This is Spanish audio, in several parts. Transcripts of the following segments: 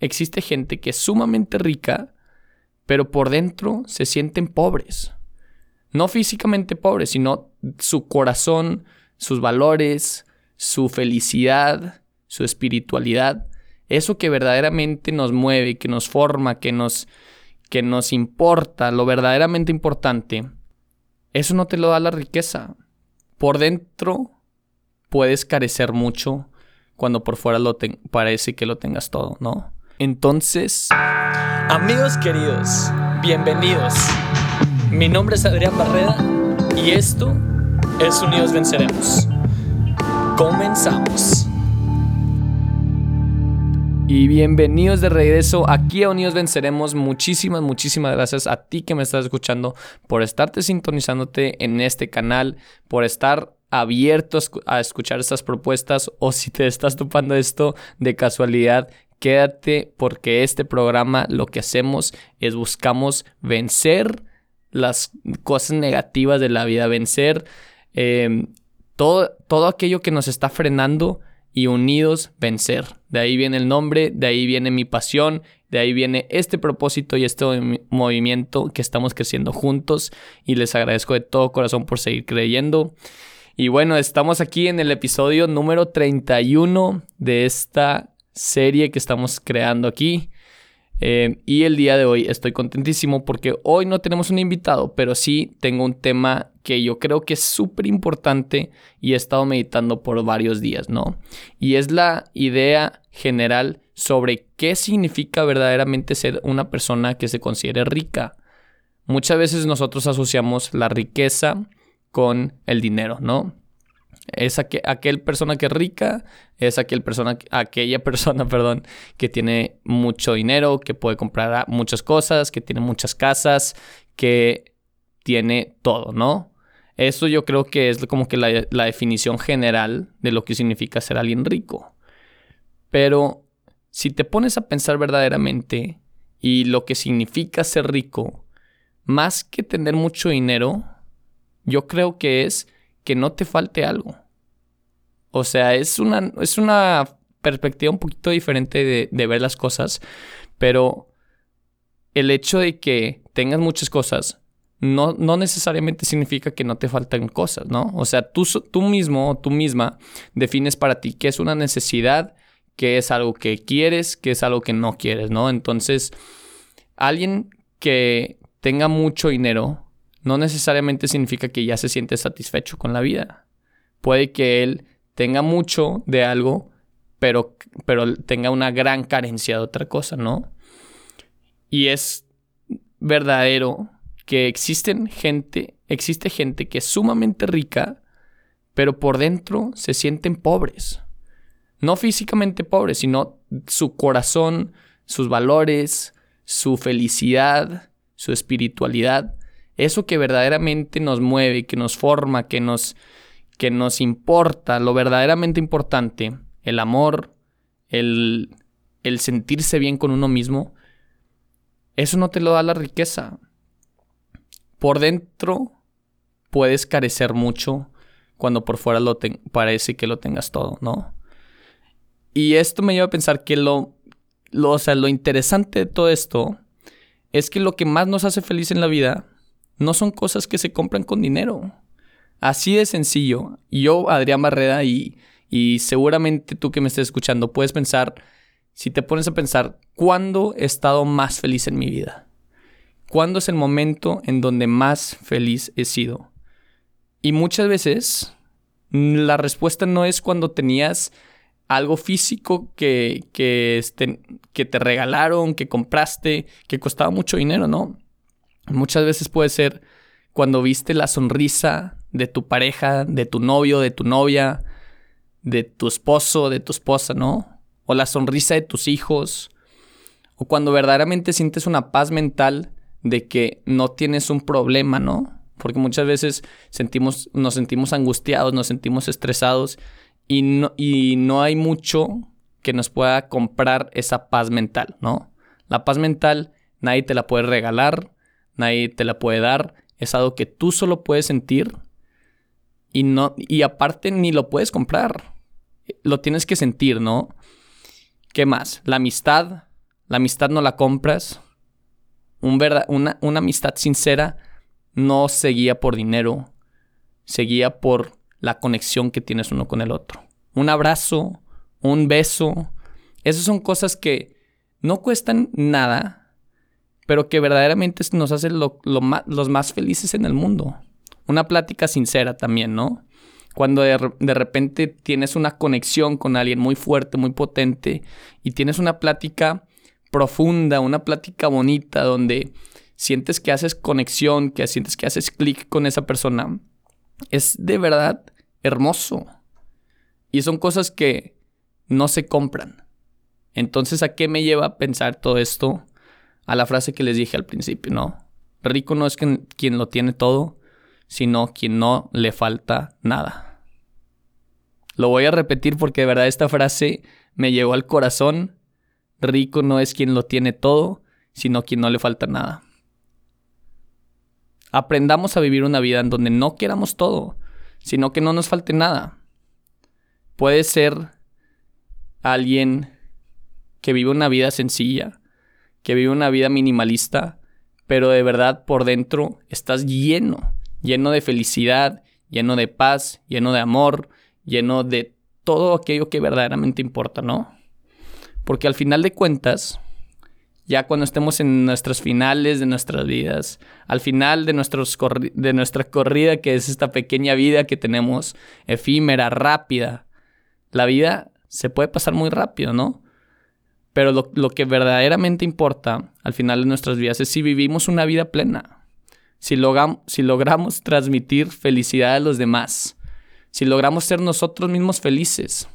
existe gente que es sumamente rica, pero por dentro se sienten pobres. No físicamente pobres, sino su corazón, sus valores, su felicidad, su espiritualidad, eso que verdaderamente nos mueve, que nos forma, que nos, que nos importa, lo verdaderamente importante, eso no te lo da la riqueza. Por dentro puedes carecer mucho cuando por fuera lo parece que lo tengas todo, ¿no? Entonces... Amigos queridos, bienvenidos. Mi nombre es Adrián Barreda y esto es Unidos Venceremos. Comenzamos. Y bienvenidos de regreso aquí a Unidos Venceremos. Muchísimas, muchísimas gracias a ti que me estás escuchando por estarte sintonizándote en este canal, por estar abierto a escuchar estas propuestas o si te estás topando esto de casualidad, quédate porque este programa lo que hacemos es buscamos vencer las cosas negativas de la vida, vencer em, todo, todo aquello que nos está frenando y unidos vencer. De ahí viene el nombre, de ahí viene mi pasión, de ahí viene este propósito y este movimiento que estamos creciendo juntos y les agradezco de todo corazón por seguir creyendo. Y bueno, estamos aquí en el episodio número 31 de esta serie que estamos creando aquí. Eh, y el día de hoy estoy contentísimo porque hoy no tenemos un invitado, pero sí tengo un tema que yo creo que es súper importante y he estado meditando por varios días, ¿no? Y es la idea general sobre qué significa verdaderamente ser una persona que se considere rica. Muchas veces nosotros asociamos la riqueza con el dinero, ¿no? Es aquel persona que es rica, es aquel persona, aquella persona, perdón, que tiene mucho dinero, que puede comprar muchas cosas, que tiene muchas casas, que tiene todo, ¿no? Eso yo creo que es como que la, la definición general de lo que significa ser alguien rico. Pero si te pones a pensar verdaderamente y lo que significa ser rico, más que tener mucho dinero, yo creo que es que no te falte algo. O sea, es una, es una perspectiva un poquito diferente de, ver las cosas, pero el hecho de que tengas muchas cosas no, no, necesariamente significa que no te faltan cosas, ¿no? O sea, tú, tú mismo o tú misma defines para ti qué es una necesidad, qué es algo que quieres, qué es algo que no quieres, ¿no? Entonces, alguien que tenga mucho dinero no necesariamente significa que ya se siente satisfecho con la vida. Puede que él tenga mucho de algo, pero, pero tenga una gran carencia de otra cosa, ¿no? Y es verdadero que existen gente, existe gente que es sumamente rica, pero por dentro se sienten pobres. No físicamente pobres, sino su corazón, sus valores, su felicidad, su espiritualidad eso que verdaderamente nos mueve, que nos forma, que nos, que nos importa, lo verdaderamente importante, el amor, el, el sentirse bien con uno mismo, eso no te lo da la riqueza. Por dentro puedes carecer mucho cuando por fuera lo parece que lo tengas todo, ¿no? Y esto me lleva a pensar que lo, lo, o sea, lo interesante de todo esto es que lo que más nos hace feliz en la vida no son cosas que se compran con dinero. Así de sencillo. Yo, Adrián Barreda, y, y seguramente tú que me estés escuchando, puedes pensar, si te pones a pensar, ¿cuándo he estado más feliz en mi vida? ¿Cuándo es el momento en donde más feliz he sido? Y muchas veces la respuesta no es cuando tenías algo físico que, que, este, que te regalaron, que compraste, que costaba mucho dinero, ¿no? Muchas veces puede ser cuando viste la sonrisa de tu pareja, de tu novio, de tu novia, de tu esposo, de tu esposa, ¿no? O la sonrisa de tus hijos. O cuando verdaderamente sientes una paz mental de que no tienes un problema, ¿no? Porque muchas veces sentimos, nos sentimos angustiados, nos sentimos estresados y no, y no hay mucho que nos pueda comprar esa paz mental, ¿no? La paz mental nadie te la puede regalar, nadie te la puede dar, es algo que tú solo puedes sentir y no y aparte ni lo puedes comprar. Lo tienes que sentir, ¿no? ¿Qué más? La amistad, La amistad no la compras. Un una, una amistad sincera no seguía por dinero, seguía por la conexión que tienes uno con el otro. Un abrazo, un beso, esas son cosas que no cuestan nada, pero que verdaderamente nos hacen los más felices en el mundo. Una plática sincera también, ¿no? Cuando de, repente tienes una conexión con alguien muy fuerte, muy potente, y tienes una plática profunda, una plática bonita, donde sientes que haces conexión, que sientes que haces clic con esa persona, es de verdad hermoso. Y son cosas que no se compran. Entonces, ¿a qué me lleva a pensar todo esto? A la frase que les dije al principio, ¿no? Rico no es quien, lo tiene todo, sino quien no le falta nada. Lo voy a repetir porque de verdad esta frase me llegó al corazón. Rico no es quien lo tiene todo, sino quien no le falta nada. Aprendamos a vivir una vida en donde no queramos todo, sino que no nos falte nada. Puede ser alguien que vive una vida sencilla, que vive una vida minimalista, pero de verdad por dentro estás lleno, lleno de felicidad, lleno de paz, lleno de amor, lleno de todo aquello que verdaderamente importa, ¿no? Porque al final de cuentas, ya cuando estemos en nuestras finales de nuestras vidas, al final de, nuestros de nuestra corrida, que es esta pequeña vida que tenemos, efímera, rápida, la vida se puede pasar muy rápido, ¿no? Pero lo, que verdaderamente importa al final de nuestras vidas es si vivimos una vida plena, si, si logramos transmitir felicidad a los demás, si logramos ser nosotros mismos felices.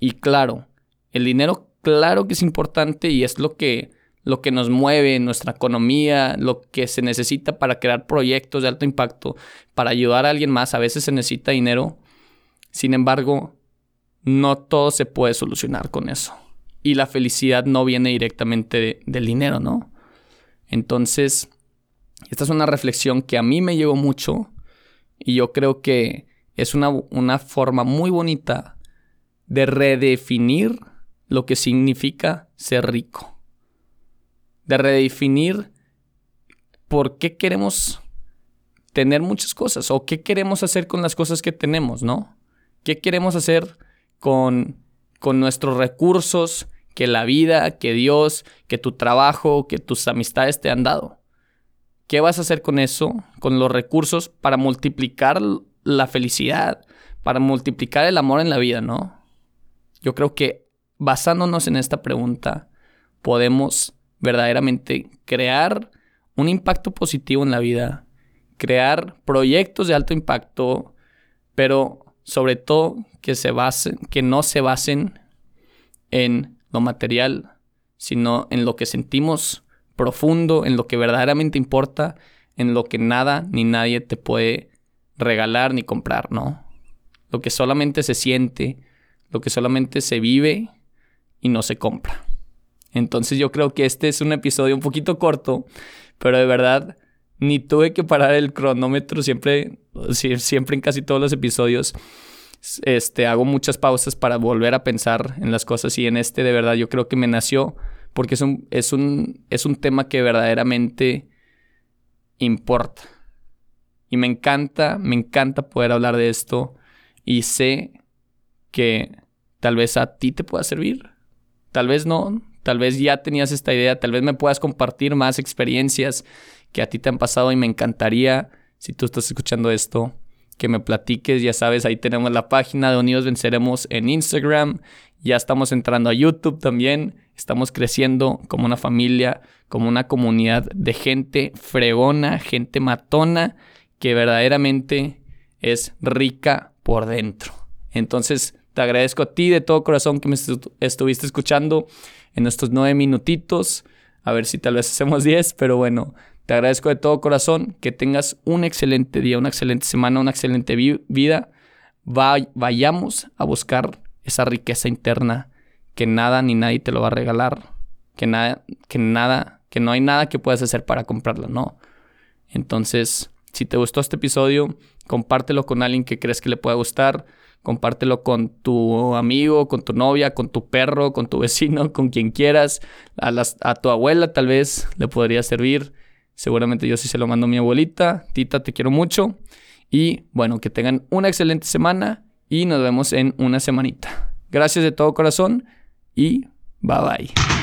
Y claro, el dinero claro que es importante y es lo que, lo que nos mueve en nuestra economía, lo que se necesita para crear proyectos de alto impacto, para ayudar a alguien más. A veces se necesita dinero. Sin embargo, no todo se puede solucionar con eso y la felicidad no viene directamente del dinero, ¿no? Entonces, esta es una reflexión que a mí me llegó mucho y yo creo que es una, una forma muy bonita de redefinir lo que significa ser rico. De redefinir por qué queremos tener muchas cosas o qué queremos hacer con las cosas que tenemos, ¿no? ¿Qué queremos hacer con, con nuestros recursos, que la vida, que Dios, que tu trabajo, que tus amistades te han dado. ¿Qué vas a hacer con eso, con los recursos para multiplicar la felicidad, para multiplicar el amor en la vida, no? Yo creo que basándonos en esta pregunta, podemos verdaderamente crear un impacto positivo en la vida, crear proyectos de alto impacto, pero sobre todo que se basen, que no se basen en lo material, sino en lo que sentimos profundo, en lo que verdaderamente importa, en lo que nada ni nadie te puede regalar ni comprar, ¿no? Lo que solamente se siente, lo que solamente se vive y no se compra. Entonces yo creo que este es un episodio un poquito corto, pero de verdad ni tuve que parar el cronómetro siempre, siempre en casi todos los episodios este, hago muchas pausas para volver a pensar en las cosas y en este de verdad yo creo que me nació porque es un, es un, es un tema que verdaderamente importa. Y me encanta, me encanta poder hablar de esto y sé que tal vez a ti te pueda servir, tal vez no, tal vez ya tenías esta idea, tal vez me puedas compartir más experiencias que a ti te han pasado y me encantaría, si tú estás escuchando esto, que me platiques. Ya sabes, ahí tenemos la página de Unidos Venceremos en Instagram. Ya estamos entrando a YouTube también. Estamos creciendo como una familia, como una comunidad de gente fregona, gente matona, que verdaderamente es rica por dentro. Entonces, te agradezco a ti de todo corazón que me estuviste escuchando en estos nueve minutitos. A ver si tal vez hacemos diez, pero bueno, te agradezco de todo corazón que tengas un excelente día, una excelente semana, una excelente vida. vayamos a buscar esa riqueza interna que nada ni nadie te lo va a regalar, que nada, que nada, que no hay nada que puedas hacer para comprarla, no. Entonces, si te gustó este episodio, compártelo con alguien que crees que le pueda gustar, compártelo con tu amigo, con tu novia, con tu perro, con tu vecino, con quien quieras. A, las, a tu abuela tal vez le podría servir. Seguramente yo sí se lo mando a mi abuelita. Tita, te quiero mucho. Y bueno, que tengan una excelente semana y nos vemos en una semanita. Gracias de todo corazón y bye bye.